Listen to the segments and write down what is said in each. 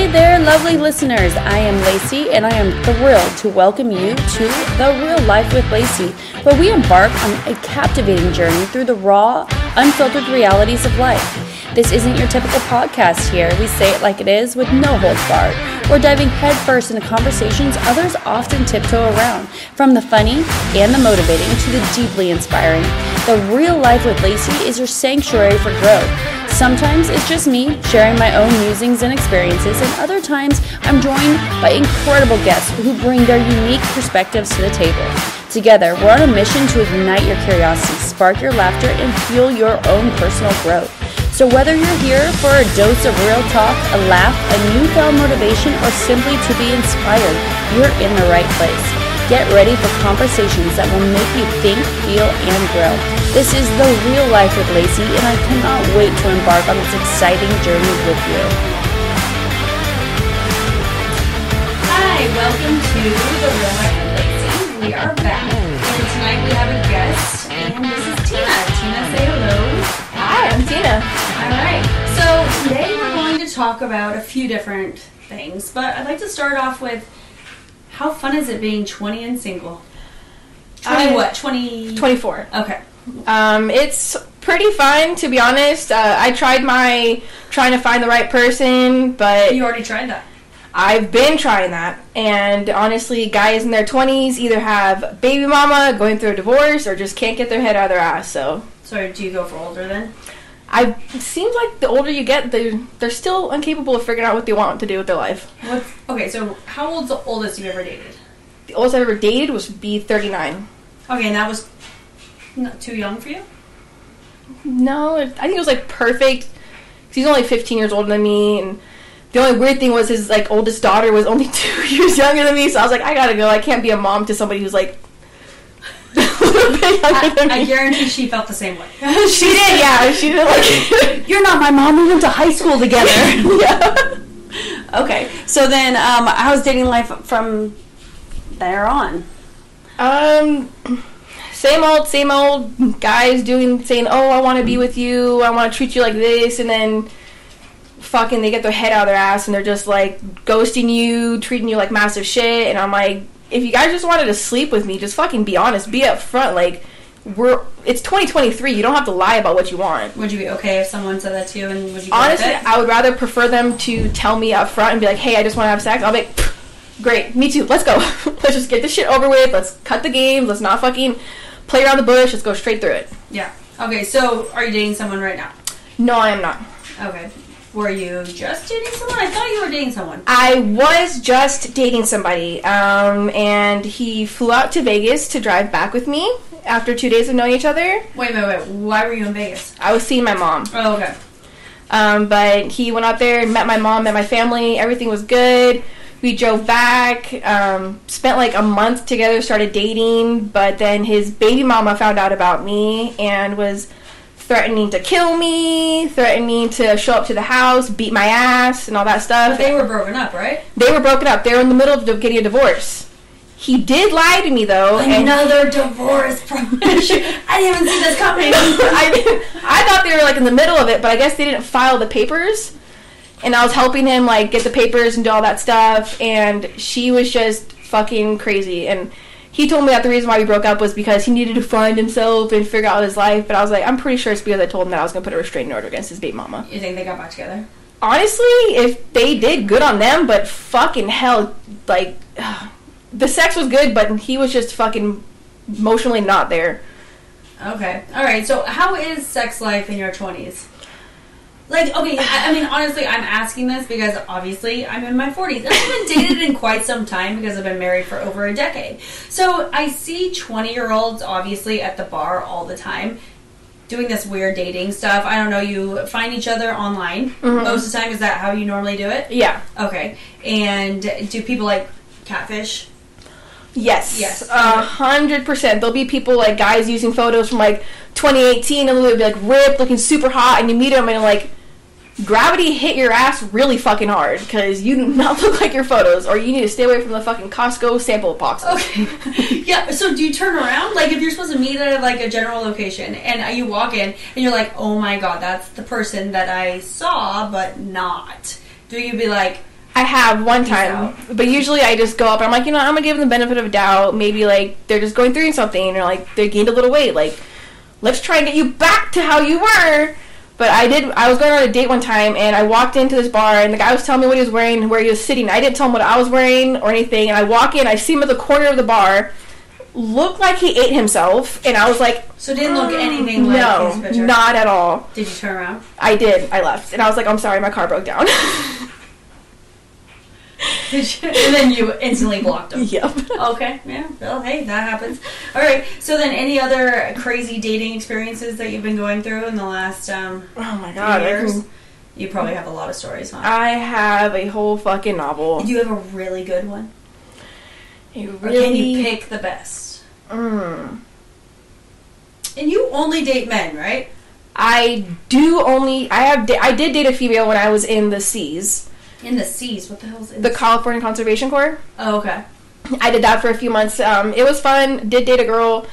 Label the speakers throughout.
Speaker 1: Hey there, lovely listeners. I am Lacey, and I am thrilled to welcome you to The Real Life with Lacey, where we embark on a captivating journey through the raw, unfiltered realities of life. This isn't your typical podcast here. We say it like it is with no holds barred. We're diving headfirst into conversations others often tiptoe around, from the funny and the motivating to the deeply inspiring. The Real Life with Lacey is your sanctuary for growth. Sometimes it's just me sharing my own musings and experiences, and other times I'm joined by incredible guests who bring their unique perspectives to the table. Together, we're on a mission to ignite your curiosity, spark your laughter, and fuel your own personal growth. So, whether you're here for a dose of real talk, a laugh, a newfound motivation, or simply to be inspired, you're in the right place. Get ready for conversations that will make you think, feel, and grow. This is the real life with Lacey, and I cannot wait to embark on this exciting journey with you. Hi, welcome to the real life with Lacey. We are back, and tonight we have a guest, and this is today we're going to talk about a few different things, but I'd like to start off with how fun is it being 20 and single? 20
Speaker 2: I-
Speaker 1: what? 20
Speaker 2: 24.
Speaker 1: Okay.
Speaker 2: Um, it's pretty fun, to be honest. Uh, I tried my trying to find the right person, but
Speaker 1: You already tried that.
Speaker 2: I've been trying that. And honestly, guys in their 20s either have baby mama, going through a divorce, or just can't get their head out of their ass. So
Speaker 1: So do you go for older then?
Speaker 2: I it seems like the older you get, they're, they're still incapable of figuring out what they want to do with their life.
Speaker 1: What's, okay, so how old's the oldest you've ever dated?
Speaker 2: The oldest I ever dated was be 39.
Speaker 1: Okay, and that was not too young for you?
Speaker 2: No, I think it was like perfect. He's only 15 years older than me, and the only weird thing was his like oldest daughter was only two years younger than me. So I was like, I gotta go. I can't be a mom to somebody who's like little bit younger
Speaker 1: I,
Speaker 2: than
Speaker 1: I
Speaker 2: me.
Speaker 1: guarantee she felt the same way.
Speaker 2: she did, yeah. She did like.
Speaker 1: You're not my mom. We went to high school together.
Speaker 2: yeah.
Speaker 1: okay, so then um, how's dating life from there on?
Speaker 2: Um. Same old, same old guys doing saying, "Oh, I want to be with you. I want to treat you like this," and then fucking they get their head out of their ass and they're just like ghosting you, treating you like massive shit. And I'm like, if you guys just wanted to sleep with me, just fucking be honest, be upfront. Like, we're it's 2023. You don't have to lie about what you want.
Speaker 1: Would you be okay if someone said that to you and would you
Speaker 2: Honestly,
Speaker 1: it?
Speaker 2: I would rather prefer them to tell me up front and be like, "Hey, I just want to have sex." I'll be like, "Great, me too. Let's go. Let's just get this shit over with. Let's cut the games. Let's not fucking play around the bush. Let's go straight through it."
Speaker 1: Yeah. Okay, so are you dating someone right now?
Speaker 2: No, I am not.
Speaker 1: Okay. Were you just dating someone? I thought you were dating someone.
Speaker 2: I was just dating somebody, um, and he flew out to Vegas to drive back with me after two days of knowing each other.
Speaker 1: Wait, wait, wait. Why were you in Vegas?
Speaker 2: I was seeing my mom.
Speaker 1: Oh, okay.
Speaker 2: Um, but he went out there and met my mom, met my family. Everything was good. We drove back, um, spent like a month together, started dating. But then his baby mama found out about me and was threatening to kill me, threatening to show up to the house, beat my ass, and all that stuff.
Speaker 1: But they were broken up, right?
Speaker 2: They were broken up. They were in the middle of getting a divorce. He did lie to me though.
Speaker 1: Another divorce from I didn't even see this coming.
Speaker 2: I, I thought they were like in the middle of it, but I guess they didn't file the papers. And I was helping him like get the papers and do all that stuff, and she was just fucking crazy. And he told me that the reason why we broke up was because he needed to find himself and figure out his life. But I was like, I'm pretty sure it's because I told him that I was gonna put a restraining order against his baby mama.
Speaker 1: You think they got back together?
Speaker 2: Honestly, if they did, good on them. But fucking hell, like the sex was good, but he was just fucking emotionally not there.
Speaker 1: Okay. All right. So, how is sex life in your twenties? Like, okay, I, I mean, honestly, I'm asking this because obviously I'm in my 40s. And I haven't dated in quite some time because I've been married for over a decade. So I see 20 year olds obviously at the bar all the time doing this weird dating stuff. I don't know, you find each other online. Mm-hmm. Most of the time, is that how you normally do it?
Speaker 2: Yeah.
Speaker 1: Okay. And do people like catfish?
Speaker 2: Yes.
Speaker 1: Yes.
Speaker 2: A hundred percent. There'll be people like guys using photos from like 2018, and they'll be like ripped, looking super hot, and you meet them, and like gravity hit your ass really fucking hard because you do not look like your photos, or you need to stay away from the fucking Costco sample boxes.
Speaker 1: Okay. yeah. So do you turn around? Like if you're supposed to meet at like a general location and uh, you walk in and you're like, oh my god, that's the person that I saw, but not. Do you be like,
Speaker 2: I have one time, but usually I just go up and I'm like, you know, I'm gonna give them the benefit of the doubt. Maybe like they're just going through something or like they gained a little weight. Like, let's try and get you back to how you were. But I did. I was going on a date one time and I walked into this bar and the guy was telling me what he was wearing, and where he was sitting. I didn't tell him what I was wearing or anything. And I walk in, I see him at the corner of the bar, looked like he ate himself, and I was like,
Speaker 1: So didn't look anything like
Speaker 2: no, not at all.
Speaker 1: Did you turn around?
Speaker 2: I did. I left, and I was like, I'm sorry, my car broke down.
Speaker 1: Did you? and then you instantly blocked him.
Speaker 2: yep.
Speaker 1: Okay, yeah. Well, hey, that happens. All right. So then, any other crazy dating experiences that you've been going through in the last um,
Speaker 2: Oh my god.
Speaker 1: Years?
Speaker 2: can-
Speaker 1: You probably have a lot of stories, huh?
Speaker 2: I have a whole fucking novel.
Speaker 1: You have a really good one?
Speaker 2: A
Speaker 1: Or
Speaker 2: really,
Speaker 1: can you pick the best?
Speaker 2: Mm.
Speaker 1: And you only date men, right?
Speaker 2: I do only. I have. Da- I did date a female when I was in the Seas,
Speaker 1: In the seas. What the hell's in
Speaker 2: the California Conservation Corps.
Speaker 1: Oh, okay.
Speaker 2: I did that for a few months. Um, it was fun. Did date a girl.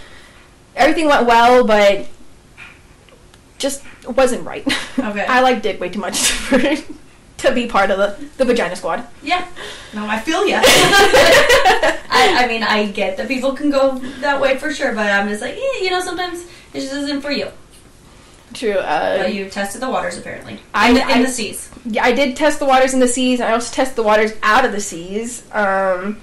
Speaker 2: Everything went well, but just wasn't right.
Speaker 1: Okay.
Speaker 2: I like dick way too much for, to be part of the the vagina squad.
Speaker 1: Yeah. No, I feel ya. I, I mean, I get that people can go that way for sure, but I'm just like, eh, you know, sometimes it just isn't for you.
Speaker 2: True. Uh,
Speaker 1: But you tested the waters, apparently.
Speaker 2: I-
Speaker 1: in, the, in
Speaker 2: I-
Speaker 1: the seas.
Speaker 2: yeah, I did test the waters in the seas, and I also tested the waters out of the seas. Um,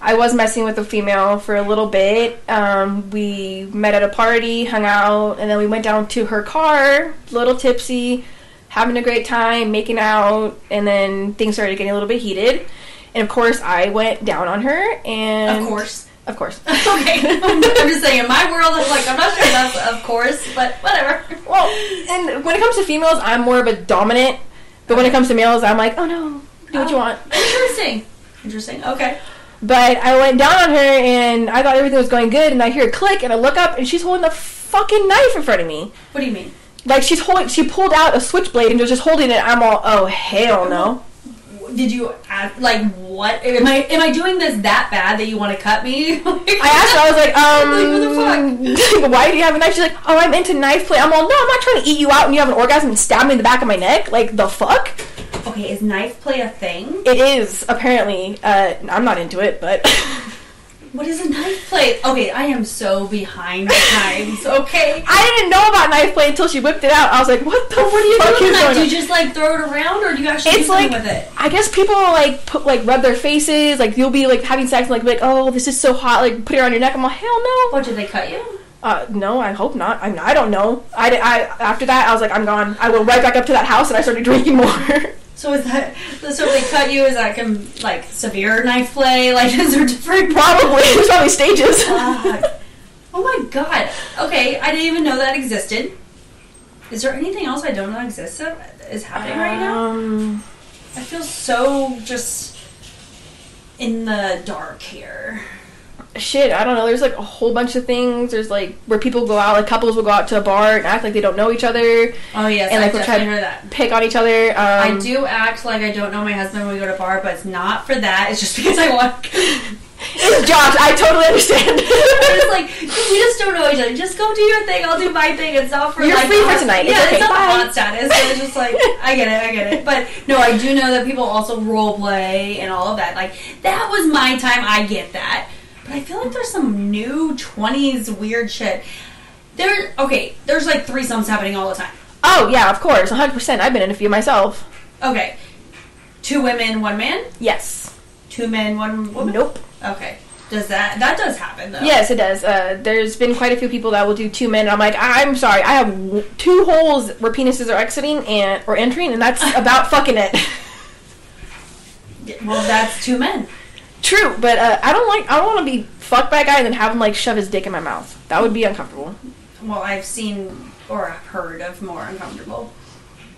Speaker 2: I was messing with a female for a little bit. Um, we met at a party, hung out, and then we went down to her car, little tipsy, having a great time, making out, and then things started getting a little bit heated. And of course, I went down on her, and
Speaker 1: Of course.
Speaker 2: Of course.
Speaker 1: okay. I'm just saying, in my world, I'm like, I'm not sure that's of course, but whatever.
Speaker 2: Well, and when it comes to females, I'm more of a dominant, but when it comes to males, I'm like, oh no, do what you
Speaker 1: Oh.
Speaker 2: want.
Speaker 1: Interesting. Interesting. Okay.
Speaker 2: But I went down on her and I thought everything was going good, and I hear a click, and I look up, and she's holding a fucking knife in front of me.
Speaker 1: What do you mean?
Speaker 2: Like she's holding, she pulled out a switchblade and was just holding it. I'm all, oh hell no.
Speaker 1: Did you ask, like what? Am I am I doing this that bad that you want to cut me?
Speaker 2: I asked her, I was like, um, why do you have a knife? She's like, oh, I'm into knife play. I'm all, no, I'm not trying to eat you out and you have an orgasm and stab me in the back of my neck. Like the fuck?
Speaker 1: Okay, is knife play a thing?
Speaker 2: It is apparently. Uh, I'm not into it, but
Speaker 1: What is a knife play? Okay, I am so behind the times. Okay.
Speaker 2: I didn't know about knife play until she whipped it out. I was like, what the
Speaker 1: What do you
Speaker 2: fuck
Speaker 1: do with that? Do you just like throw it around, or do you actually do
Speaker 2: It's
Speaker 1: something
Speaker 2: like
Speaker 1: with it?
Speaker 2: I guess people like put like rub their faces. Like you'll be like having sex and like be like, oh, this is so hot. Like put it on your neck. I'm like, hell no.
Speaker 1: What did they cut you?
Speaker 2: Uh, no, I hope not. I mean, I don't know. I, I after that I was like, I'm gone. I went right back up to that house and I started drinking more.
Speaker 1: So is that so? If they cut you, is that com- like severe knife play? Like is there different?
Speaker 2: probably there's probably stages.
Speaker 1: Fuck. oh my god. Okay, I didn't even know that existed. Is there anything else I don't know exists that is happening right now?
Speaker 2: Um,
Speaker 1: I feel so just in the dark here.
Speaker 2: Shit, I don't know. There's like a whole bunch of things. There's like where people go out, like couples will go out to a bar and act like they don't know each other,
Speaker 1: Oh yes,
Speaker 2: and
Speaker 1: I
Speaker 2: like we'll try to
Speaker 1: that.
Speaker 2: pick on each other. Um,
Speaker 1: I do act like I don't know my husband when we go to bar, but it's not for that. It's just because I want.
Speaker 2: It's Josh. I totally understand.
Speaker 1: it's like we just don't know each other. Just go do your thing. I'll do my thing. It's not for
Speaker 2: You're
Speaker 1: like
Speaker 2: free for tonight. It's
Speaker 1: Yeah,
Speaker 2: okay.
Speaker 1: it's not
Speaker 2: Bye.
Speaker 1: hot status. So it's just like I get it. I get it. But no, I do know that people also role play and all of that. Like that was my time. I get that. But I feel like there's some new twenties weird shit. There. Okay. There's like threesomes happening all the time.
Speaker 2: oh yeah, of course, 100. percent I've been in a few myself.
Speaker 1: Okay. Two women, one man.
Speaker 2: Yes.
Speaker 1: Two men, one woman.
Speaker 2: Nope.
Speaker 1: Okay. Does that that does happen though?
Speaker 2: Yes, it does. Uh, there's been quite a few people that will do two men. And I'm like, I'm sorry, I have two holes where penises are exiting and or entering, and that's about fucking it.
Speaker 1: Well, that's two men.
Speaker 2: True, but uh, I don't like. I don't want to be fucked by a guy and then have him like shove his dick in my mouth. That would be uncomfortable.
Speaker 1: Well, I've seen or I've heard of more uncomfortable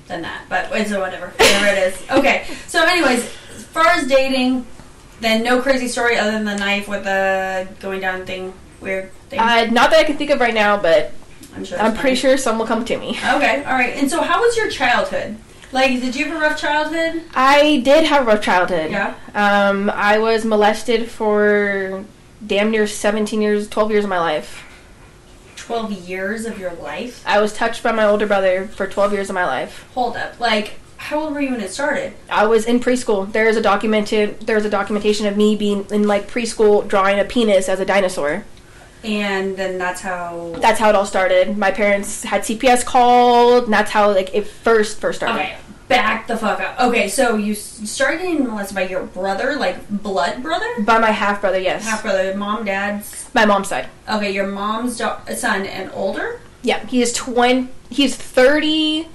Speaker 1: than that, but it's whatever. Whatever it is. Okay. So, anyways, as far as dating, then no crazy story other than the knife with the going down thing, weird thing.
Speaker 2: Uh, not that I can think of right now, but
Speaker 1: I'm sure.
Speaker 2: I'm
Speaker 1: it's
Speaker 2: pretty sure some will come to me.
Speaker 1: Okay. All right. And so, how was your childhood? Like, did you have a rough childhood?
Speaker 2: I did have a rough childhood.
Speaker 1: Yeah.
Speaker 2: Um, I was molested for damn near 17 years, 12 years of my life.
Speaker 1: Twelve years of your life.
Speaker 2: I was touched by my older brother for 12 years of my life.
Speaker 1: Hold up. Like, how old were you when it started?
Speaker 2: I was in preschool. There's a documented there's a documentation of me being in like preschool drawing a penis as a dinosaur.
Speaker 1: And then that's how.
Speaker 2: That's how it all started. My parents had CPS called, and that's how like it first first started.
Speaker 1: Okay, back the fuck up. Okay, so you started getting molested by your brother, like blood brother,
Speaker 2: By my half brother, yes.
Speaker 1: half brother, mom, dad's.
Speaker 2: My mom's side.
Speaker 1: Okay, your mom's da- son and older.
Speaker 2: Yeah, he is twenty. He's thirty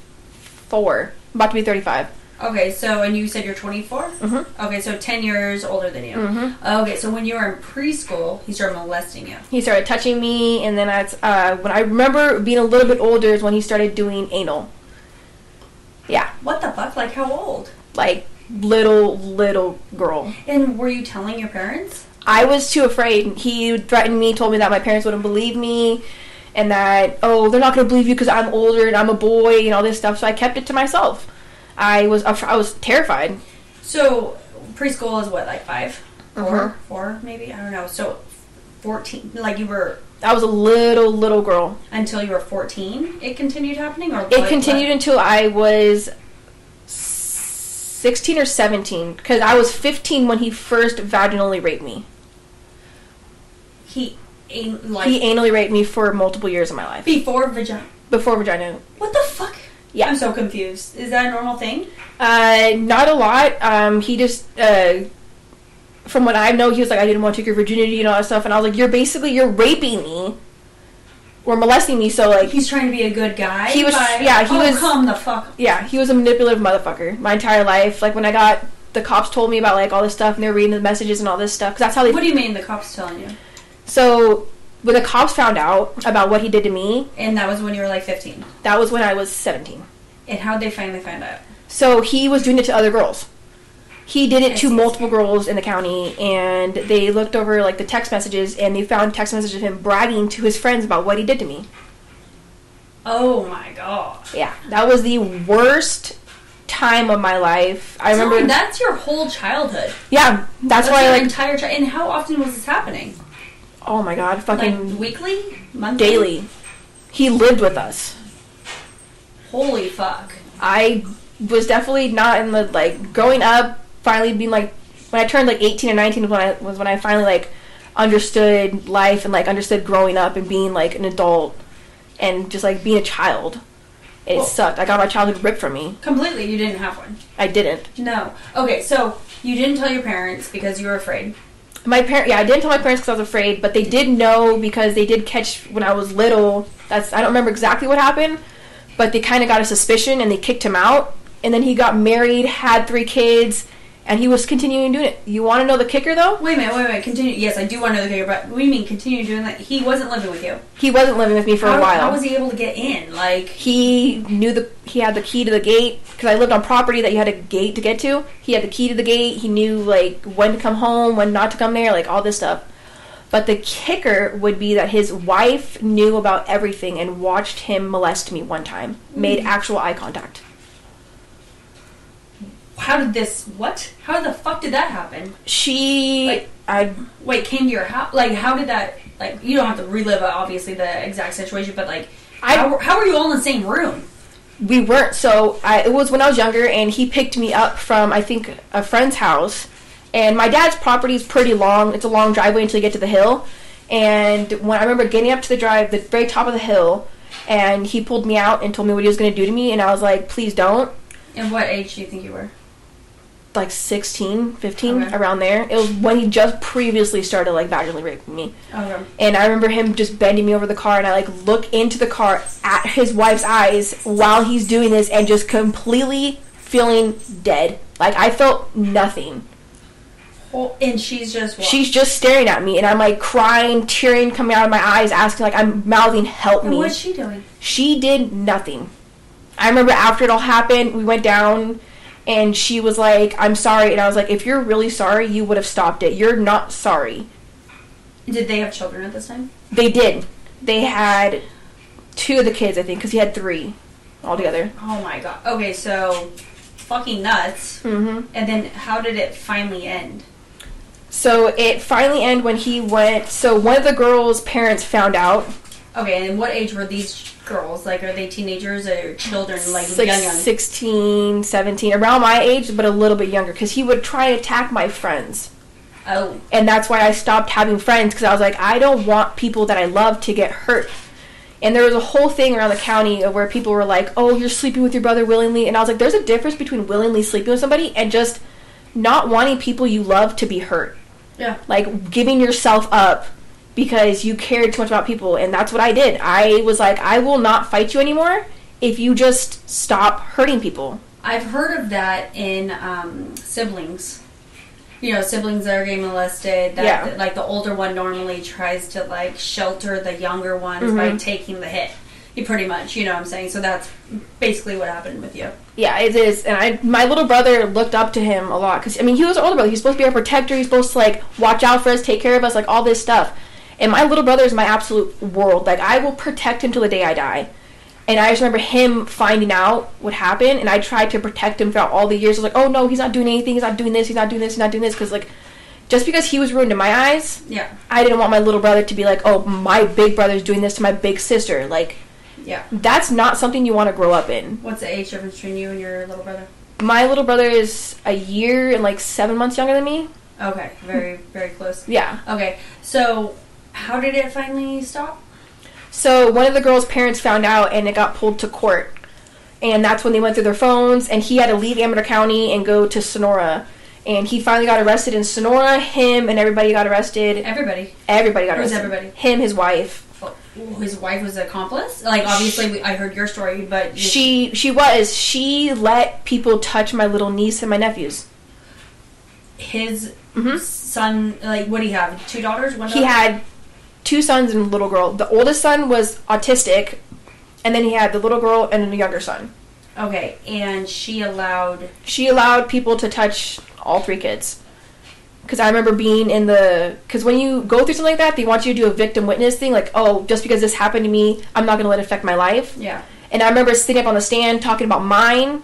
Speaker 2: four, about to be thirty five.
Speaker 1: Okay, so and you said you're 24.
Speaker 2: Mhm.
Speaker 1: Okay, so 10 years older than you.
Speaker 2: Mhm.
Speaker 1: Okay, so when you were in preschool, he started molesting you.
Speaker 2: He started touching me, and then that's uh, when I remember being a little bit older is when he started doing anal. Yeah,
Speaker 1: What the fuck? Like how old?
Speaker 2: like little little girl.
Speaker 1: And were you telling your parents?
Speaker 2: I was too afraid. He threatened me, told me that my parents wouldn't believe me, and that oh they're not going to believe you because I'm older and I'm a boy and all this stuff. So I kept it to myself. I was I was terrified.
Speaker 1: So preschool is what, like 5 4
Speaker 2: Mhm.
Speaker 1: four maybe? I don't know. So 14, like you were
Speaker 2: I was a little little girl.
Speaker 1: until you were 14. It continued happening, or
Speaker 2: It
Speaker 1: what-
Speaker 2: continued until I was 16 or 17 because I was 15 when he first vaginally raped me.
Speaker 1: He, an- like
Speaker 2: He anally raped me for multiple years of my life
Speaker 1: before vagina.
Speaker 2: before vagina.
Speaker 1: What the fuck?
Speaker 2: Yeah.
Speaker 1: I'm so confused. Is that a normal thing?
Speaker 2: Uh, not a lot. Um, he just, uh, from what I know, he was like, I didn't want to take your virginity and all that stuff, and I was like, you're basically you're raping me or molesting me. So like,
Speaker 1: He's trying to be a good guy.
Speaker 2: He was-
Speaker 1: by-
Speaker 2: yeah, he
Speaker 1: oh,
Speaker 2: was-
Speaker 1: Come the fuck.
Speaker 2: yeah, he was a manipulative motherfucker my entire life. Like when I got the cops told me about like all this stuff, and they're reading the messages and all this stuff, because that's how they
Speaker 1: What do you mean the cops telling you?
Speaker 2: So when the cops found out about what he did to me,
Speaker 1: And that was when you were like 15.
Speaker 2: that was when I was 17.
Speaker 1: And how'd they finally find out?
Speaker 2: So he was doing it to other girls. He did
Speaker 1: I
Speaker 2: it to
Speaker 1: see.
Speaker 2: multiple girls in the county, and they looked over like the text messages, and they found text messages of him bragging to his friends about what he did to me.
Speaker 1: Oh my god.
Speaker 2: Yeah, that was the worst time of my life. I remember.
Speaker 1: that's your whole childhood.
Speaker 2: yeah, that's,
Speaker 1: That's
Speaker 2: why
Speaker 1: your
Speaker 2: like.
Speaker 1: entire child. And how often was this happening?
Speaker 2: Oh my god, fucking
Speaker 1: Like weekly, monthly,
Speaker 2: daily. He lived with us.
Speaker 1: Holy fuck!
Speaker 2: I was definitely not in the like growing up. Finally, being like when I turned like eighteen or nineteen was when I was when I finally like understood life and like understood growing up and being like an adult and just like being a child. It
Speaker 1: Well-
Speaker 2: sucked. I got my childhood ripped from me.
Speaker 1: Completely, you didn't have one.
Speaker 2: I didn't.
Speaker 1: No. Okay, so you didn't tell your parents because you were afraid.
Speaker 2: My parent, yeah, I didn't tell my parents because I was afraid, but they did know because they did catch when I was little. That's I don't remember exactly what happened, but they kind of got a suspicion and they kicked him out. And then he got married, had three kids, and he was continuing doing it. You want to know the kicker though?
Speaker 1: Wait a minute, wait a minute. Continue. Yes, I do want to know the kicker, but what do you mean continue doing that? He wasn't living with you.
Speaker 2: He wasn't living with me for
Speaker 1: how,
Speaker 2: a while.
Speaker 1: How was he able to get in? Like,
Speaker 2: he knew the he had the key to the gate because I lived on property that you had a gate to get to. He had the key to the gate. He knew like when to come home, when not to come there, like all this stuff. But the kicker would be that his wife knew about everything and watched him molest me one time. Made hmm. actual eye contact.
Speaker 1: How did this? What? How the fuck did that happen?
Speaker 2: She,
Speaker 1: Like-
Speaker 2: I
Speaker 1: Wait, came to your house? Like, how did that? Like, you don't have to relive uh, obviously the exact situation, but like,
Speaker 2: I-
Speaker 1: how, how were you all in the same room?
Speaker 2: we weren't so I, it was when i was younger and he picked me up from i think a friend's house and my dad's property is pretty long it's a long driveway until you get to the hill and when i remember getting up to the drive the very top of the hill and he pulled me out and told me what he was going to do to me and i was like please don't
Speaker 1: And what age do you think you were?
Speaker 2: Like 16 15
Speaker 1: Okay.
Speaker 2: around there it was when he just previously started like vaginally raping me
Speaker 1: Okay.
Speaker 2: and I remember him just bending me over the car, and I like look into the car at his wife's eyes while he's doing this, and just completely feeling dead. Like I felt nothing.
Speaker 1: Well, and she's just?
Speaker 2: She's just staring at me, and I'm like crying, tearing coming out of my eyes, asking like I'm mouthing, "Help
Speaker 1: And
Speaker 2: me!"
Speaker 1: what's she doing?
Speaker 2: She did nothing. I remember after it all happened, we went down and she was like, I'm sorry. And I was like, if you're really sorry, you would have stopped it. You're not sorry.
Speaker 1: Did they have children at this time?
Speaker 2: They did. They had two of the kids, I think, because he had three altogether.
Speaker 1: Oh my god. Okay, so fucking nuts.
Speaker 2: Mm-hmm.
Speaker 1: And then how did it finally end?
Speaker 2: So it finally ended when he went. So one of the girls' parents found out
Speaker 1: Okay, and what age were these girls? Like, are they teenagers or children? Like,
Speaker 2: like
Speaker 1: young, young?
Speaker 2: 16, 17, around my age, but a little bit younger. Because he would try and attack my friends.
Speaker 1: Oh,
Speaker 2: And that's why I stopped having friends because I was like, I don't want people that I love to get hurt. And there was a whole thing around the county where people were like, oh, you're sleeping with your brother willingly. And I was like, there's a difference between willingly sleeping with somebody and just not wanting people you love to be hurt.
Speaker 1: yeah.
Speaker 2: Like giving yourself up because you cared too much about people. And that's what I did. I was like, I will not fight you anymore if you just stop hurting people.
Speaker 1: I've heard of that in um, siblings. You know, siblings that are getting molested. That
Speaker 2: Yeah.
Speaker 1: like the older one normally tries to like shelter the younger ones by
Speaker 2: Mhm.
Speaker 1: taking the hit. You pretty much, you know what I'm saying. So that's basically what happened with you.
Speaker 2: Yeah, it is. And I, my little brother looked up to him a lot because I mean, he was our older brother. He's supposed to be our protector. He's supposed to like watch out for us, take care of us, like all this stuff. And my little brother is my absolute world. Like I will protect him till the day I die. And I just remember him finding out what happened, and I tried to protect him throughout all the years. I was like, "Oh no, he's not doing anything. He's not doing this. He's not doing this. He's not doing this." Because like, just because he was ruined in my eyes,
Speaker 1: Yeah,
Speaker 2: I didn't want my little brother to be like, "Oh, my big brother's doing this to my big sister." Like,
Speaker 1: yeah.
Speaker 2: that's not something you want to grow up in.
Speaker 1: What's the age difference between you and your little brother?
Speaker 2: My little brother is a year and like seven months younger than me.
Speaker 1: Okay, very very close.
Speaker 2: Yeah.
Speaker 1: Okay, so how did it finally stop?
Speaker 2: So one of the girl's parents found out and it got pulled to court. And that's when they went through their phones and he had to leave Amador County and go to Sonora. And he finally got arrested in Sonora. Him and everybody got arrested.
Speaker 1: Everybody.
Speaker 2: Everybody got arrested.
Speaker 1: everybody?
Speaker 2: Him, his wife.
Speaker 1: Oh, his wife was an accomplice. Like obviously, we, I heard your story, but
Speaker 2: She she was. She let people touch my little niece and my nephews.
Speaker 1: his
Speaker 2: Mhm.
Speaker 1: son. Like, what do you have? Two daughters. One.
Speaker 2: He had two sons and a little girl. The oldest son was autistic, and then he had the little girl and a younger son.
Speaker 1: Okay, and she allowed.
Speaker 2: she allowed people to touch all three kids. Because I remember being in the. Because when you go through something like that, they want you to do a victim witness thing. Like, oh, just because this happened to me, I'm not going to let it affect my life.
Speaker 1: Yeah.
Speaker 2: And I remember sitting up on the stand talking about mine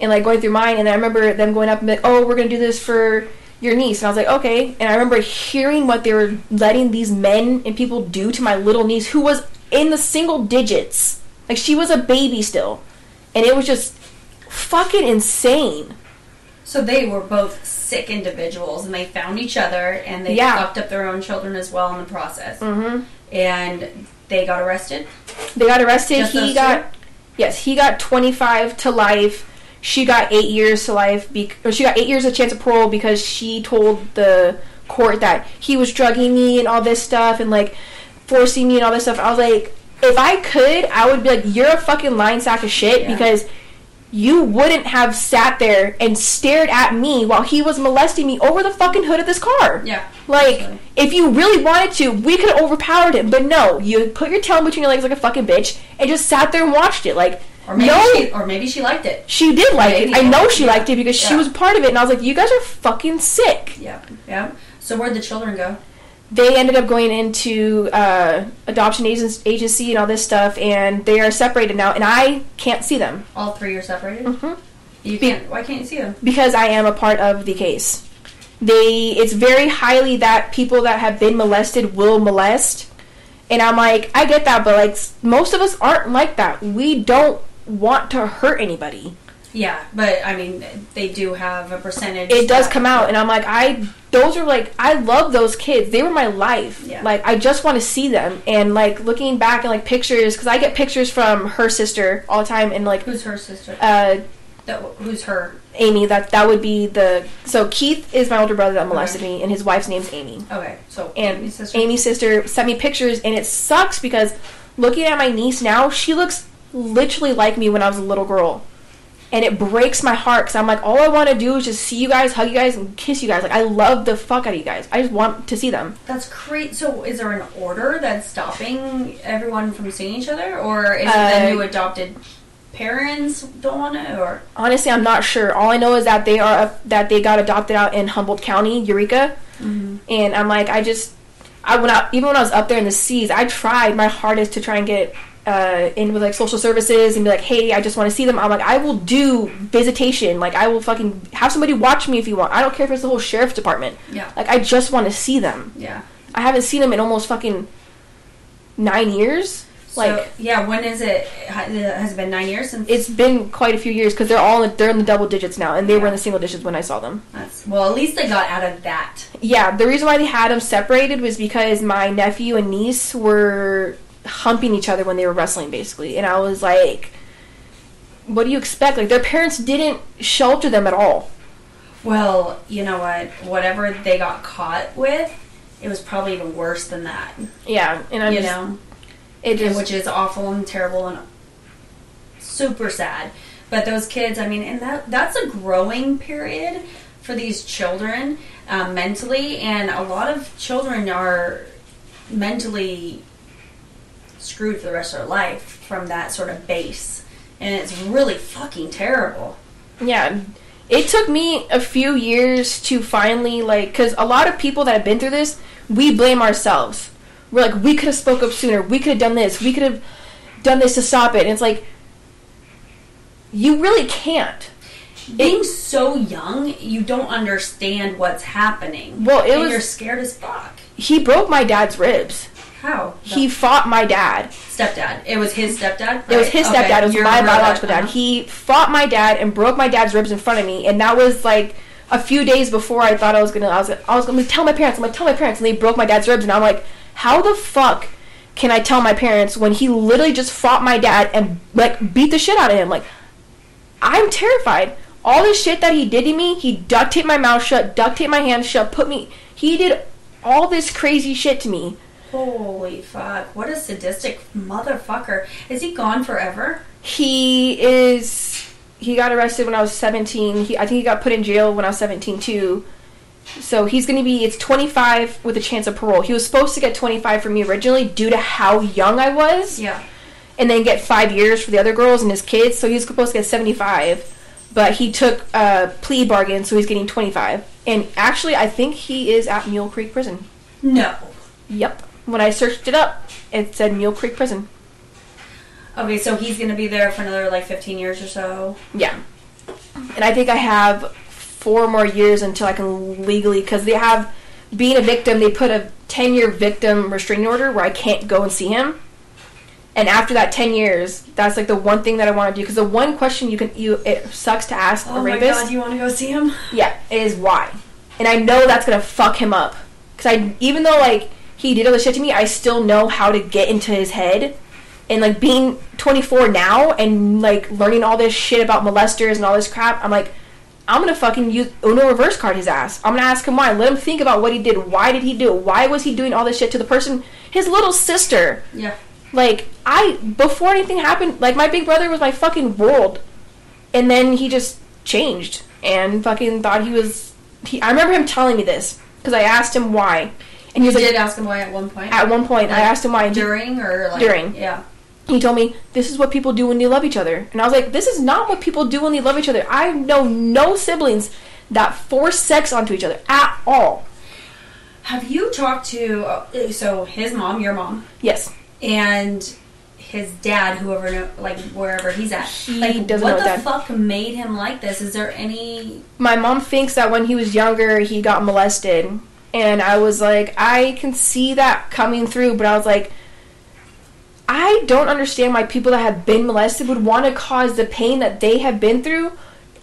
Speaker 2: and like going through mine. And I remember them going up and like, oh, we're going to do this for your niece. And I was like, okay. And I remember hearing what they were letting these men and people do to my little niece, who was in the single digits. Like, she was a baby still. And it was just fucking insane.
Speaker 1: So they were both sick individuals, and they found each other, and they
Speaker 2: Yeah.
Speaker 1: fucked up their own children as well in the process.
Speaker 2: Mm-hmm.
Speaker 1: And they got arrested.
Speaker 2: They got arrested.
Speaker 1: Just
Speaker 2: he
Speaker 1: two?
Speaker 2: got yes, he got 25 to life. She got 8 years to life bec- or she got 8 years of chance of parole because she told the court that he was drugging me and all this stuff and like forcing me and all this stuff. I was like if I could, I would be like you're a fucking lying sack of shit
Speaker 1: Yeah.
Speaker 2: because you wouldn't have sat there and stared at me while he was molesting me over the fucking hood of this car.
Speaker 1: Yeah.
Speaker 2: Like,
Speaker 1: Absolutely.
Speaker 2: if you really wanted to, we could have overpowered him. But no, you put your tail between your legs like a fucking bitch and just sat there and watched it. Like,
Speaker 1: Or maybe
Speaker 2: no,
Speaker 1: she, or maybe she liked it.
Speaker 2: she did like it. I know she
Speaker 1: Yeah.
Speaker 2: liked it because she was part of it. And I was like, you guys are fucking sick.
Speaker 1: Yeah. Yeah. So where'd the children go?
Speaker 2: They ended up going into uh, adoption agency and all this stuff, and they are separated now. And I can't see them
Speaker 1: All three are separated.
Speaker 2: Mhm.
Speaker 1: You can't. Why can't you see them?
Speaker 2: because I am a part of the case. They, it's very highly that people that have been molested will molest. And I'm like, I get that, but like most of us aren't like that. We don't want to hurt anybody.
Speaker 1: Yeah, but I mean, they do have a percentage.
Speaker 2: It does come out, and I'm like, I those are like I love those kids. They were my life.
Speaker 1: Yeah.
Speaker 2: Like I just want to see them, and like looking back at like pictures because I get pictures from her sister all the time, and like
Speaker 1: Who's her sister?
Speaker 2: uh,
Speaker 1: That, who's her?
Speaker 2: Amy. That that would be the so Keith is my older brother that molested me, and his wife's name's Amy.
Speaker 1: Okay, so
Speaker 2: and
Speaker 1: Amy's sister.
Speaker 2: Amy's sister sent me pictures, and it sucks because looking at my niece now, she looks literally like me when I was a little girl, and it breaks my heart because I'm like, all I want to do is just see you guys, hug you guys, and kiss you guys. Like I love the fuck out of you guys. I just want to see them.
Speaker 1: That's great. So, is there an order that's stopping everyone from seeing each other, or is it
Speaker 2: Uh,
Speaker 1: the new adopted parents don't want it, or
Speaker 2: Honestly, I'm not sure. All I know is that they are that they got adopted out in Humboldt County, Eureka, and I'm like, I just, I when I even when I was up there in the seas, I tried my hardest to try and get uh, in with like social services and be like, hey, I just want to see them. I'm like, I will do visitation. Like, I will fucking have somebody watch me if you want. I don't care if it's the whole sheriff's department.
Speaker 1: yeah,
Speaker 2: Like, I just want to see them.
Speaker 1: yeah.
Speaker 2: I haven't seen them in almost fucking nine years. Like
Speaker 1: so, yeah, when is it? Ha- Has it been nine years since?
Speaker 2: it's been quite a few years because they're all they're in the double digits now, and they were in the single digits when I saw them.
Speaker 1: That's, well, at least they got out of that.
Speaker 2: Yeah, the reason why they had them separated was because my nephew and niece were humping each other when they were wrestling, basically, and I was like, "What do you expect?" Like their parents didn't shelter them at all.
Speaker 1: Well, you know what? Whatever they got caught with, it was probably even worse than that.
Speaker 2: Yeah, and I'm
Speaker 1: you
Speaker 2: just,
Speaker 1: know,
Speaker 2: it just
Speaker 1: which is awful and terrible and super sad. But those kids, I mean, and that that's a growing period for these children um, mentally, and a lot of children are mentally screwed for the rest of their life from that sort of base, and it's really fucking terrible.
Speaker 2: yeah. It took me a few years to finally like, because a lot of people that have been through this, we blame ourselves. We're like, we could have spoke up sooner. We could have done this. We could have done this to stop it. And it's like, you really can't.
Speaker 1: Being so young, you don't understand what's happening.
Speaker 2: Well, it was-
Speaker 1: you're scared as fuck.
Speaker 2: He broke my dad's ribs.
Speaker 1: How?
Speaker 2: He fought my dad.
Speaker 1: stepdad. It was his stepdad.
Speaker 2: It was
Speaker 1: right?
Speaker 2: his
Speaker 1: Okay,
Speaker 2: stepdad. It was
Speaker 1: you're
Speaker 2: my biological dad.
Speaker 1: Uh-huh.
Speaker 2: He fought my dad and broke my dad's ribs in front of me, and that was like a few days before I thought I was gonna. I was. I was gonna tell my parents. I'm gonna tell my parents, and they broke my dad's ribs, and I'm like, how the fuck can I tell my parents when he literally just fought my dad and like beat the shit out of him? Like, I'm terrified. All this shit that he did to me, he duct taped my mouth shut, duct taped my hands shut, put me. He did all this crazy shit to me.
Speaker 1: Holy fuck! What a sadistic motherfucker! Is he gone forever?
Speaker 2: He is. He got arrested when I was 17. He, I think he got put in jail when I was 17 too. So he's going to be. It's 25 with a chance of parole. He was supposed to get 25 for me originally due to how young I was,
Speaker 1: Yeah.
Speaker 2: and then get five years for the other girls and his kids. So he was supposed to get 75, but he took a plea bargain, so he's getting 25. And actually, I think he is at Mule Creek Prison.
Speaker 1: No.
Speaker 2: Yep. When I searched it up, it said Mule Creek Prison.
Speaker 1: Okay, so he's gonna be there for another like 15 years or so.
Speaker 2: Yeah. And I think I have four more years until I can legally, because they have, being a victim, they put a 10 year victim restraining order where I can't go and see him. And after that 10 years, that's like the one thing that I want to do. Because the one question you can, you, it sucks to ask
Speaker 1: Oh
Speaker 2: a rapist.
Speaker 1: you want to go see him?
Speaker 2: Yeah, is why. And I know that's gonna fuck him up. Cause I, even though like he did all this shit to me, I still know how to get into his head. And like being 24 now and like learning all this shit about molesters and all this crap, I'm like, I'm gonna fucking use Uno reverse card his ass. I'm gonna ask him why. Let him think about what he did. Why did he do it? Why was he doing all this shit to the person, his little sister?
Speaker 1: Yeah.
Speaker 2: Like I before anything happened, like my big brother was my fucking world, and then he just changed and fucking thought he was. He, I remember him telling me this because I asked him why, and he
Speaker 1: You
Speaker 2: was like,
Speaker 1: did ask him why at one point.
Speaker 2: at one point I asked him why,
Speaker 1: during or like
Speaker 2: During.
Speaker 1: Yeah.
Speaker 2: he told me this is what people do when they love each other, and I was like, this is not what people do when they love each other. I know no siblings that force sex onto each other at all.
Speaker 1: Have you talked to uh, so his mom, your mom,
Speaker 2: Yes,
Speaker 1: and his dad, whoever, like wherever he's at?
Speaker 2: He
Speaker 1: like,
Speaker 2: doesn't
Speaker 1: what
Speaker 2: know
Speaker 1: the fuck made him like this? Is there any?
Speaker 2: my mom thinks that when he was younger he got molested and i was like i can see that coming through but i was like i don't understand why people that have been molested would want to cause the pain that they have been through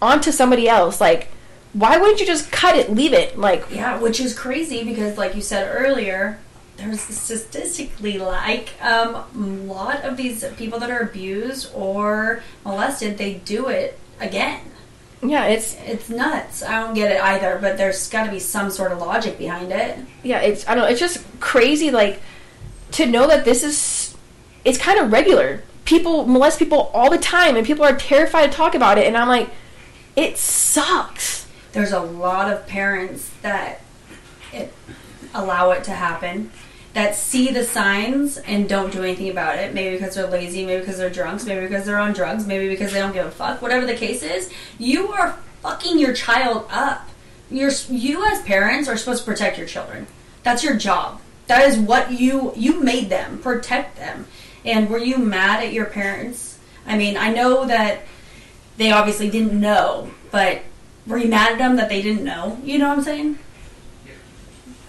Speaker 2: onto somebody else like why wouldn't you just cut it leave it like
Speaker 1: Yeah, which is crazy because, like you said earlier, there's statistically like um, a lot of these people that are abused or molested, they do it again.
Speaker 2: Yeah it's
Speaker 1: It's nuts. I don't get it either, but there's got to be some sort of logic behind it.
Speaker 2: yeah it's i don't know it's just crazy like to know that this is it's kind of regular people molest people all the time and people are terrified to talk about it and i'm like it sucks
Speaker 1: There's a lot of parents that it, allow it to happen. That see the signs and don't do anything about it. Maybe because they're lazy, maybe because they're drunks, maybe because they're on drugs, maybe because they don't give a fuck. Whatever the case is, you are fucking your child up. You're you as parents are supposed to protect your children. That's your job. That is what you you made them protect them. And were you mad at your parents? I mean, I know that they obviously didn't know, but were you mad at them that they didn't know? You know what I'm saying?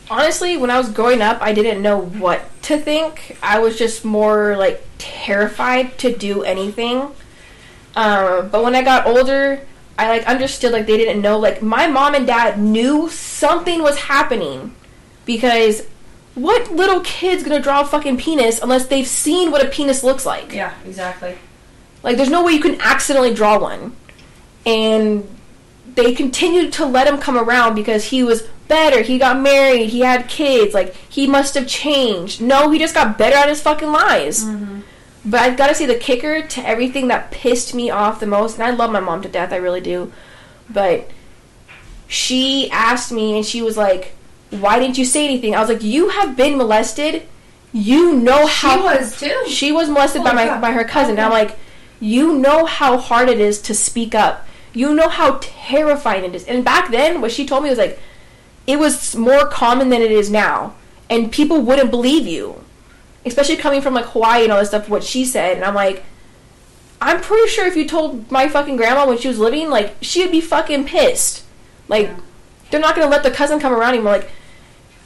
Speaker 2: Honestly, when I was growing up, I didn't know what to think. I was just more like terrified to do anything. Um, but when I got older, I like understood like they didn't know. Like my mom and dad knew something was happening because what little kid's gonna draw a fucking penis unless they've seen what a penis looks like?
Speaker 1: Yeah, exactly.
Speaker 2: Like there's no way you can accidentally draw one. And they continued to let him come around because he was better. He got married. He had kids. Like he must have changed. No, he just got better at his fucking lies. Mm-hmm. But I've gotta say the kicker to everything that pissed me off the most, and I love my mom to death, I really do. But she asked me, and she was like, "Why didn't you say anything?" I was like, "You have been molested. You know how
Speaker 1: She was too.
Speaker 2: she was molested by my by her cousin. And I'm like, you know how hard it is to speak up. You know how terrifying it is. And back then, what she told me was like, it was more common than it is now, and people wouldn't believe you, especially coming from like Hawaii and all this stuff. What she said, and I'm like. I'm pretty sure if you told my fucking grandma when she was living, like, she would be fucking pissed. Like,
Speaker 1: Yeah.
Speaker 2: they're not gonna let the cousin come around anymore. Like,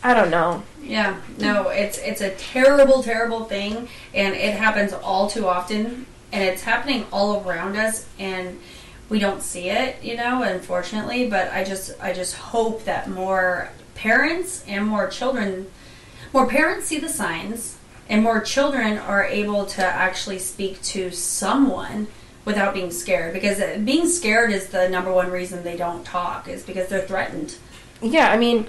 Speaker 2: I don't know.
Speaker 1: Yeah, no, it's it's a terrible, terrible thing, and it happens all too often, and it's happening all around us, and we don't see it, you know, unfortunately. But I just I just hope that more parents and more children, more parents see the signs, and more children are able to actually speak to someone without being scared, because being scared is the number one reason they don't talk, is because they're threatened.
Speaker 2: Yeah, I mean,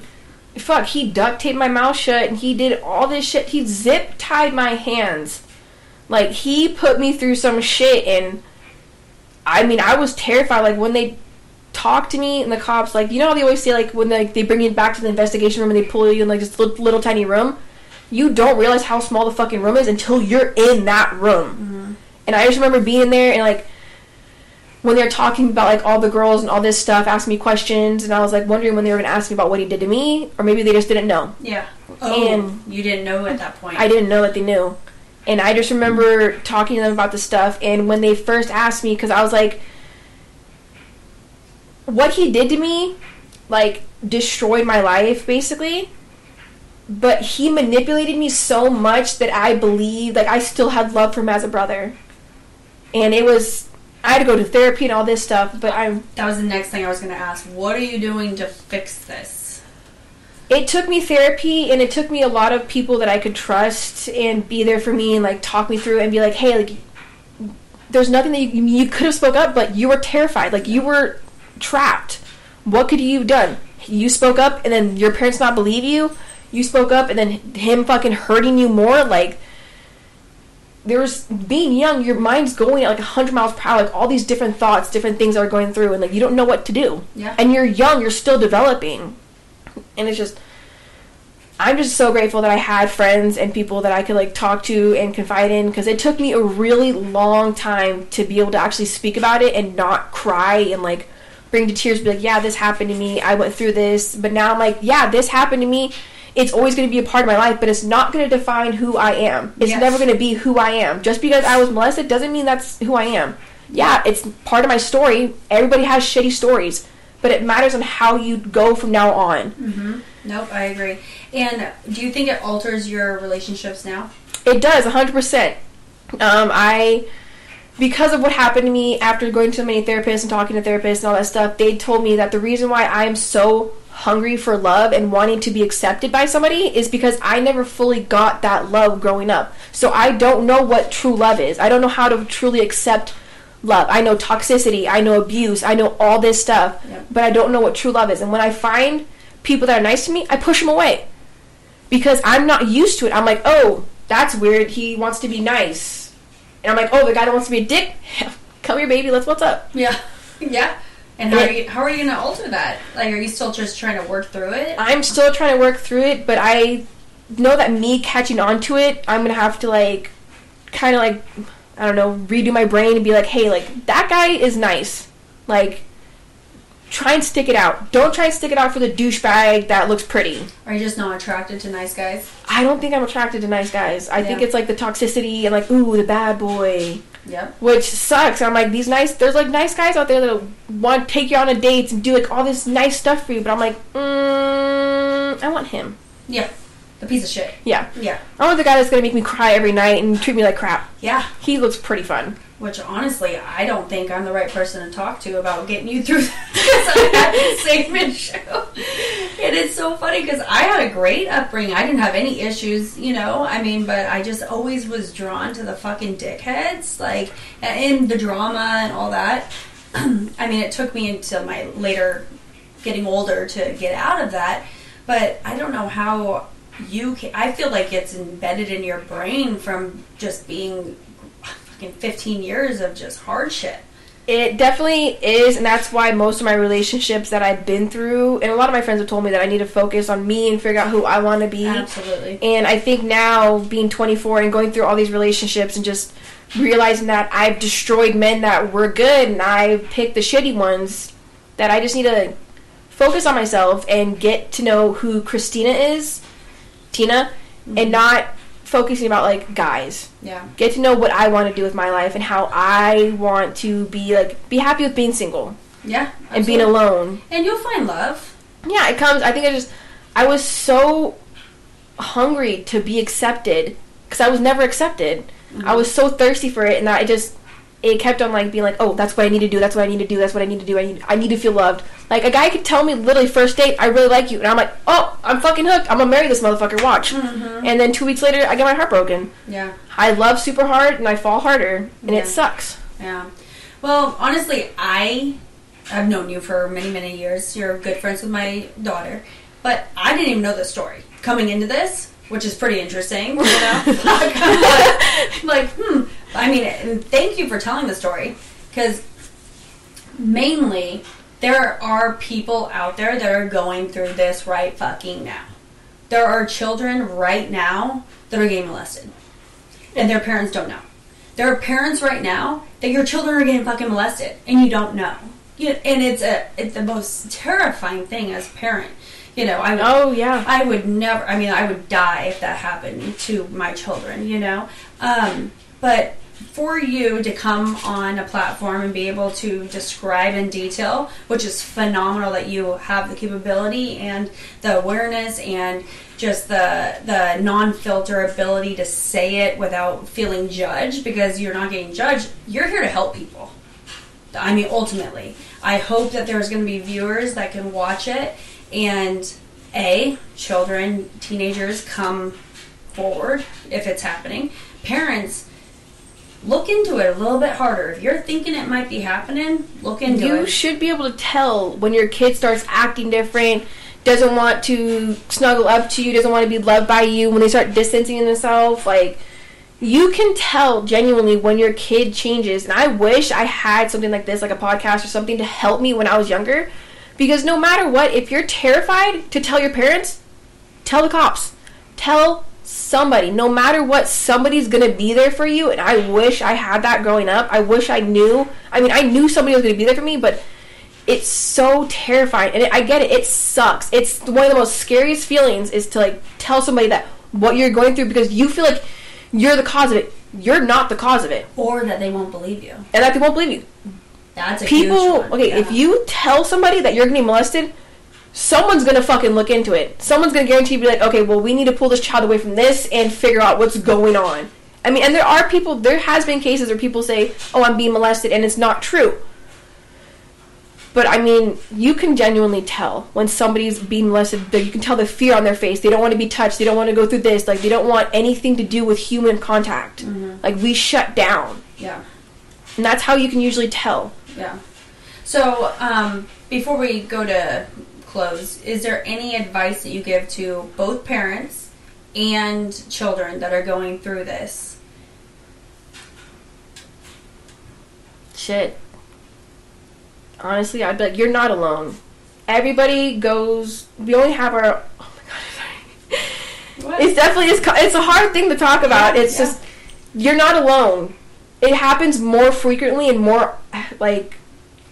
Speaker 2: fuck, he duct taped my mouth shut and he did all this shit. He zip tied my hands. Like, he put me through some shit and I mean, I was terrified. Like, when they talk to me and the cops, like, you know how they always say, like, when they, they bring you back to the investigation room and they pull you in, like, this little, little tiny room? You don't realize how small the fucking room is until you're in that room. Mm-hmm. And I just remember being in there and, like, when they're talking about like all the girls and all this stuff, asking me questions, and I was like wondering when they were gonna ask me about what he did to me, or maybe they just didn't know.
Speaker 1: Yeah. Oh,
Speaker 2: And-
Speaker 1: you didn't know at that point.
Speaker 2: I didn't know that they knew, and I just remember talking to them about the stuff. And when they first asked me, because I was like, what he did to me, like destroyed my life basically. But he manipulated me so much that I believed, like I still had love for him as a brother, and it was. I had to go to therapy and all this stuff, but I'm
Speaker 1: That was the next thing I was going to ask. What are you doing to fix this?
Speaker 2: It took me therapy and it took me a lot of people that I could trust and be there for me and like talk me through and be like, hey, like there's nothing that you, you could have spoke up, but you were terrified, like you were trapped. What could you have done? You spoke up and then your parents not believe you. You spoke up and then him fucking hurting you more. Like there was being young, your mind's going at like 100 miles per hour, like all these different thoughts, different things are going through, and like you don't know what to do.
Speaker 1: Yeah.
Speaker 2: And you're young, you're still developing and it's just I'm just so grateful that I had friends and people that I could like talk to and confide in because it took me a really long time to be able to actually speak about it and not cry and like bring to tears be like yeah this happened to me. I went through this. But now I'm like yeah this happened to me. It's always going to be a part of my life but it's not going to define who I am. It's
Speaker 1: Yes.
Speaker 2: never going to be who I am. Just because I was molested doesn't mean that's who I am. Yeah it's part of my story. Everybody has shitty stories but it matters on how you go from now on
Speaker 1: Nope, I agree. And do you think it alters your relationships now?
Speaker 2: It does, 100%. Um, I, because of what happened to me after going to so many therapists and talking to therapists and all that stuff, they told me that the reason why I'm so hungry for love and wanting to be accepted by somebody is because I never fully got that love growing up. So I don't know what true love is. I don't know how to truly accept love. I know toxicity, I know abuse, I know all this stuff, but I don't know what true love is. And when I find people that are nice to me, I push them away because I'm not used to it. I'm like, oh, that's weird. He wants to be nice, and I'm like, oh, the guy that wants to be a dick. Come here, baby. Let's what's up.
Speaker 1: Yeah. yeah. And how are you how are you going to alter that? Like are you still just trying to work through it?
Speaker 2: I'm still trying to work through it, but I know that me catching on to it, I'm gonna have to like, kind of like, I don't know, redo my brain and be like, hey, like that guy is nice. Like, try and stick it out. Don't try and stick it out for the douchebag that looks pretty.
Speaker 1: Are you just not attracted to nice guys?
Speaker 2: I don't think I'm attracted to nice guys. I think it's like the toxicity and like, ooh, the bad boy.
Speaker 1: Yep.
Speaker 2: which sucks. I'm like these nice. There's like nice guys out there that want to take you on a date and do like all this nice stuff for you, but I'm like, mm, I want him.
Speaker 1: Yeah. The piece of shit.
Speaker 2: Yeah.
Speaker 1: Yeah.
Speaker 2: I want the guy that's gonna make me cry every night and treat me like crap.
Speaker 1: Yeah.
Speaker 2: He looks pretty fun.
Speaker 1: Which honestly, I don't think I'm the right person to talk to about getting you through that because I had the same issue. And it's so funny because I had a great upbringing. I didn't have any issues, you know. I mean, but I just always was drawn to the fucking dickheads, like in the drama and all that. I mean, it took me until my later getting older to get out of that. But I don't know how you can. I feel like it's embedded in your brain from just being fucking 15 years of just hardship.
Speaker 2: It definitely is, and that's why most of my relationships that I've been through, and a lot of my friends have told me that I need to focus on me and figure out who I want to be.
Speaker 1: Absolutely.
Speaker 2: And I think now, being 24 and going through all these relationships and just realizing that I've destroyed men that were good and I picked the shitty ones, that I just need to focus on myself and get to know who Christina is, Tina, and mm-hmm. not focusing about like guys.
Speaker 1: Yeah.
Speaker 2: Get to know what I want to do with my life and how I want to be like be happy with being single
Speaker 1: Yeah.
Speaker 2: and being alone.
Speaker 1: And you'll find love.
Speaker 2: Yeah, it comes. I think I just I was so hungry to be accepted because I was never accepted. I mm-hmm. was so thirsty for it, and I just it kept on like being like, oh, that's what I need to do. That's what I need to do. That's what I need to do. I need I need to feel loved. Like a guy could tell me literally first date, I really like you, and I'm like, oh, I'm fucking hooked. I'm gonna marry this motherfucker. Watch. Mm-hmm. And then two weeks later, I get my heart broken.
Speaker 1: Yeah.
Speaker 2: I love super hard, and I fall harder, and
Speaker 1: Yeah.
Speaker 2: it sucks.
Speaker 1: Yeah. Well, honestly, I I've known you for many, many years. You're good friends with my daughter, but I didn't even know the story coming into this, which is pretty interesting. You know, like, like, hmm. I mean, thank you for telling the story because mainly there are people out there that are going through this right fucking now. There are children right now that are getting molested, and their parents don't know. There are parents right now that your children are getting fucking molested, and you don't know. You, and it's a it's the most terrifying thing as a parent. You know, I would,
Speaker 2: Oh yeah.
Speaker 1: I would never. I mean, I would die if that happened to my children. You know, um, but for you to come on a platform and be able to describe in detail, which is phenomenal that you have the capability and the awareness and just the the non-filter ability to say it without feeling judged because you're not getting judged. You're here to help people. I mean, ultimately, I hope that there's going to be viewers that can watch it and a children, teenagers come forward if it's happening. Parents, look into it a little bit harder. If you're thinking it might be happening, look into
Speaker 2: you
Speaker 1: it.
Speaker 2: You should be able to tell when your kid starts acting different doesn't want to snuggle up to you doesn't want to be loved by you when they start distancing themselves like you can tell genuinely when your kid changes and i wish i had something like this like a podcast or something to help me when i was younger because no matter what if you're terrified to tell your parents tell the cops. Tell somebody no matter what somebody's gonna be there for you and i wish i had that growing up. I wish i knew i mean i knew somebody was gonna be there for me but it's so terrifying and it, i get it it sucks. It's one of the most scariest feelings is to like tell somebody that what you're going through because you feel like you're the cause of it. You're not the cause of it.
Speaker 1: Or that they won't believe you.
Speaker 2: and that they won't believe you.
Speaker 1: That's a
Speaker 2: people okay
Speaker 1: yeah.
Speaker 2: if you tell somebody that you're getting molested someone's gonna fucking look into it. Someone's gonna guarantee be like okay well we need to pull this child away from this and figure out what's going on. I mean and there are people there has been cases where people say oh i'm being molested and it's not true but I mean, you can genuinely tell when somebody's being molested. That you can tell the fear on their face. They don't want to be touched. They don't want to go through this. Like they don't want anything to do with human contact. Like we shut down,
Speaker 1: yeah.
Speaker 2: and that's how you can usually tell.
Speaker 1: Yeah. So, um, before we go to close, is there any advice that you give to both parents and children that are going through this?
Speaker 2: Shit. Honestly, I'd be like, you're not alone. Everybody goes. We only have our. Oh my god, sorry. It's definitely it's, it's a hard thing to talk about.
Speaker 1: Yeah,
Speaker 2: it's
Speaker 1: yeah.
Speaker 2: just you're not alone. It happens more frequently and more like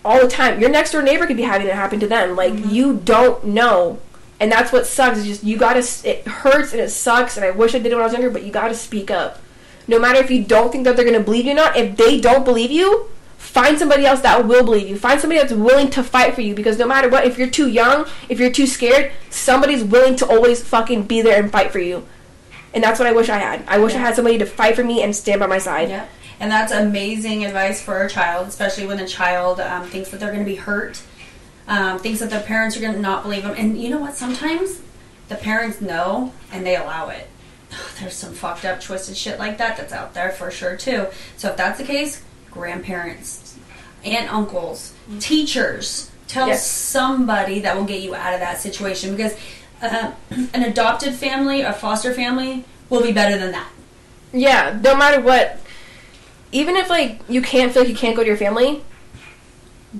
Speaker 2: all the time. Your next door neighbor could be having it happen to them. Like
Speaker 1: Mm-hmm.
Speaker 2: you don't know, and that's what sucks. Is just you gotta. It hurts and it sucks, and I wish I did it when I was younger. But you gotta speak up. No matter if you don't think that they're gonna believe you or not. If they don't believe you, find somebody else that will believe you. Find somebody that's willing to fight for you because no matter what, if you're too young, if you're too scared, somebody's willing to always fucking be there and fight for you. And that's what I wish I had. I wish I had somebody to fight for me and stand by my side.
Speaker 1: Yeah. And that's amazing advice for a child, especially when a child um, thinks that they're going to be hurt, um, thinks that their parents are going to not believe them. And you know what? Sometimes the parents know and they allow it. There's some fucked up, twisted shit like that that's out there for sure, too. So if that's the case, grandparents, aunt, uncles, teachers, tell
Speaker 2: Yes.
Speaker 1: somebody that will get you out of that situation because uh, an adopted family, a foster family, will be better than that.
Speaker 2: Yeah, no matter what, even if like you can't feel like you can't go to your family,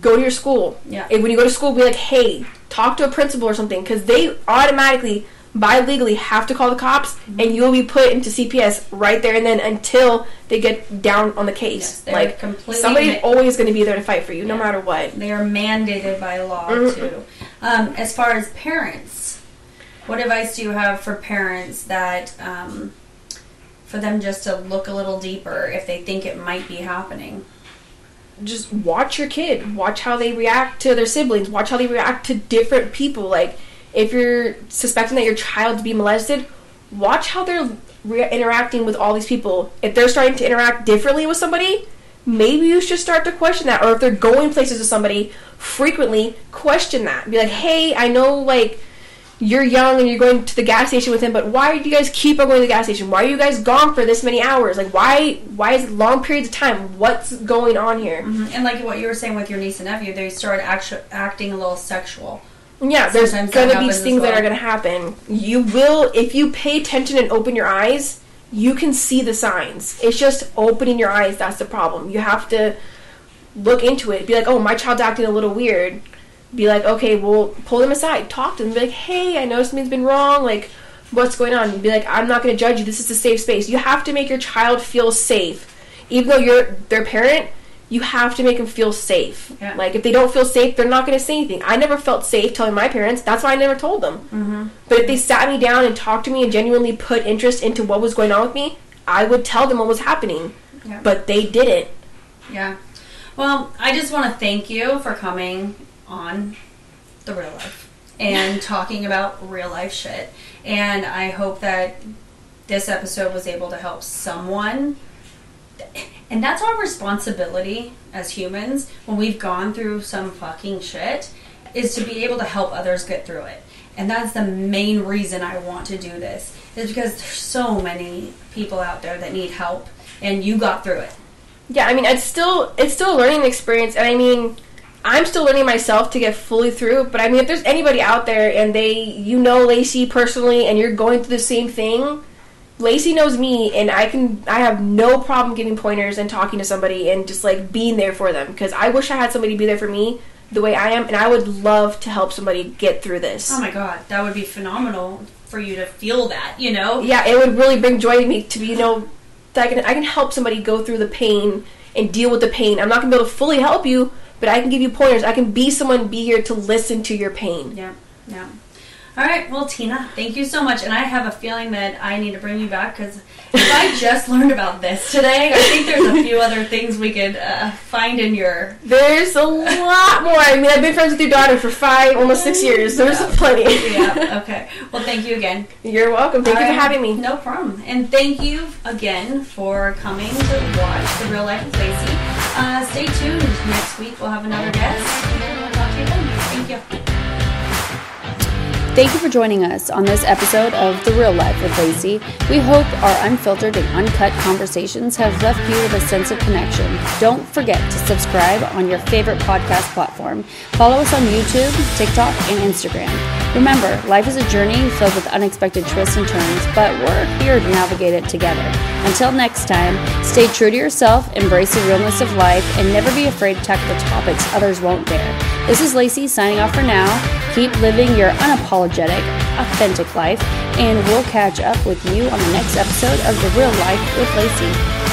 Speaker 2: go to your school.
Speaker 1: Yeah.
Speaker 2: And when you go to school, be like, hey, talk to a principal or something, because they automatically, by legally, have to call the cops,
Speaker 1: Mm-hmm.
Speaker 2: and you'll be put into CPS right there and then until they get down on the case.
Speaker 1: they're
Speaker 2: like
Speaker 1: completely
Speaker 2: somebody's
Speaker 1: ma-
Speaker 2: always going to be there to fight for you, no matter what.
Speaker 1: They are mandated by law
Speaker 2: Mhm.
Speaker 1: too. Um, as far as parents, what advice do you have for parents that um, for them just to look a little deeper if they think it might be happening?
Speaker 2: just watch your kid. Watch how they react to their siblings. Watch how they react to different people. Like, if you're suspecting that your child's being molested, watch how they're re- interacting with all these people. If they're starting to interact differently with somebody, maybe you should start to question that. Or if they're going places with somebody frequently, question that. Be like, hey, I know, like, you're young and you're going to the gas station with him, but why do you guys keep on going to the gas station? Why are you guys gone for this many hours? Like, why? Why is it long periods of time? What's going on here?
Speaker 1: Mhm. And like what you were saying with your niece and nephew, they started actu- acting a little sexual.
Speaker 2: Yeah, there's
Speaker 1: Sometimes that
Speaker 2: gonna be
Speaker 1: happens as
Speaker 2: things that
Speaker 1: well.
Speaker 2: are gonna happen. You will, if you pay attention and open your eyes, you can see the signs. It's just opening your eyes that's the problem. You have to look into it. Be like, oh, my child's acting a little weird. Be like, okay, well, pull them aside, talk to them. Be like, hey, I know something's been wrong. Like, what's going on? Be like, I'm not gonna judge you. This is a safe space. You have to make your child feel safe, even though you're their parent. You have to make them feel safe.
Speaker 1: Yeah.
Speaker 2: Like if they don't feel safe, they're not going to say anything. I never felt safe telling my parents. That's why I never told them.
Speaker 1: Mm-hmm.
Speaker 2: But if they sat me down and talked to me and genuinely put interest into what was going on with me, I would tell them what was happening.
Speaker 1: Yeah.
Speaker 2: But they didn't.
Speaker 1: Yeah. Well, I just want to thank you for coming on the real life and talking about real life shit. And I hope that this episode was able to help someone. And that's our responsibility as humans when we've gone through some fucking shit is to be able to help others get through it. And that's the main reason I want to do this. Is because there's so many people out there that need help and you got through it.
Speaker 2: Yeah, I mean, it's still it's still a learning experience, and I mean, I'm still learning myself to get fully through. But I mean, if there's anybody out there and they you know Lacey personally, and you're going through the same thing, Lacey knows me, and I can I have no problem giving pointers and talking to somebody and just like being there for them because I wish I had somebody be there for me the way I am, and I would love to help somebody get through this.
Speaker 1: Oh my god, that would be phenomenal for you to feel that, you know?
Speaker 2: yeah, it would really bring joy to me to be, you know, that I can I can help somebody go through the pain and deal with the pain. I'm not gonna be able to fully help you, but I can give you pointers. I can be someone, be here to listen to your pain.
Speaker 1: Yeah, yeah. All right, well, Tina, thank you so much. And I have a feeling that I need to bring you back because if I just learned about this today, I think there's a few other things we could uh, find in your.
Speaker 2: There's a lot more. I mean, I've been friends with your daughter for five, almost six years. There's
Speaker 1: Yeah.
Speaker 2: plenty.
Speaker 1: Yeah, okay. Well, thank you again.
Speaker 2: You're welcome. Thank you
Speaker 1: All
Speaker 2: for having me.
Speaker 1: No problem. And thank you again for coming to watch The Real Life with Lacey. Uh, stay tuned. Next week we'll have another guest. Thank you
Speaker 3: for joining us on this episode of The Real Life with Lacey. We hope our unfiltered and uncut conversations have left you with a sense of connection. Don't forget to subscribe on your favorite podcast platform. Follow us on YouTube, TikTok, and Instagram. Remember, life is a journey filled with unexpected twists and turns, but we're here to navigate it together. Until next time, stay true to yourself, embrace the realness of life, and never be afraid to tackle topics others won't dare. This is Lacey signing off for now. Keep living your unapologetic, authentic life, and we'll catch up with you on the next episode of The Real Life with Lacey.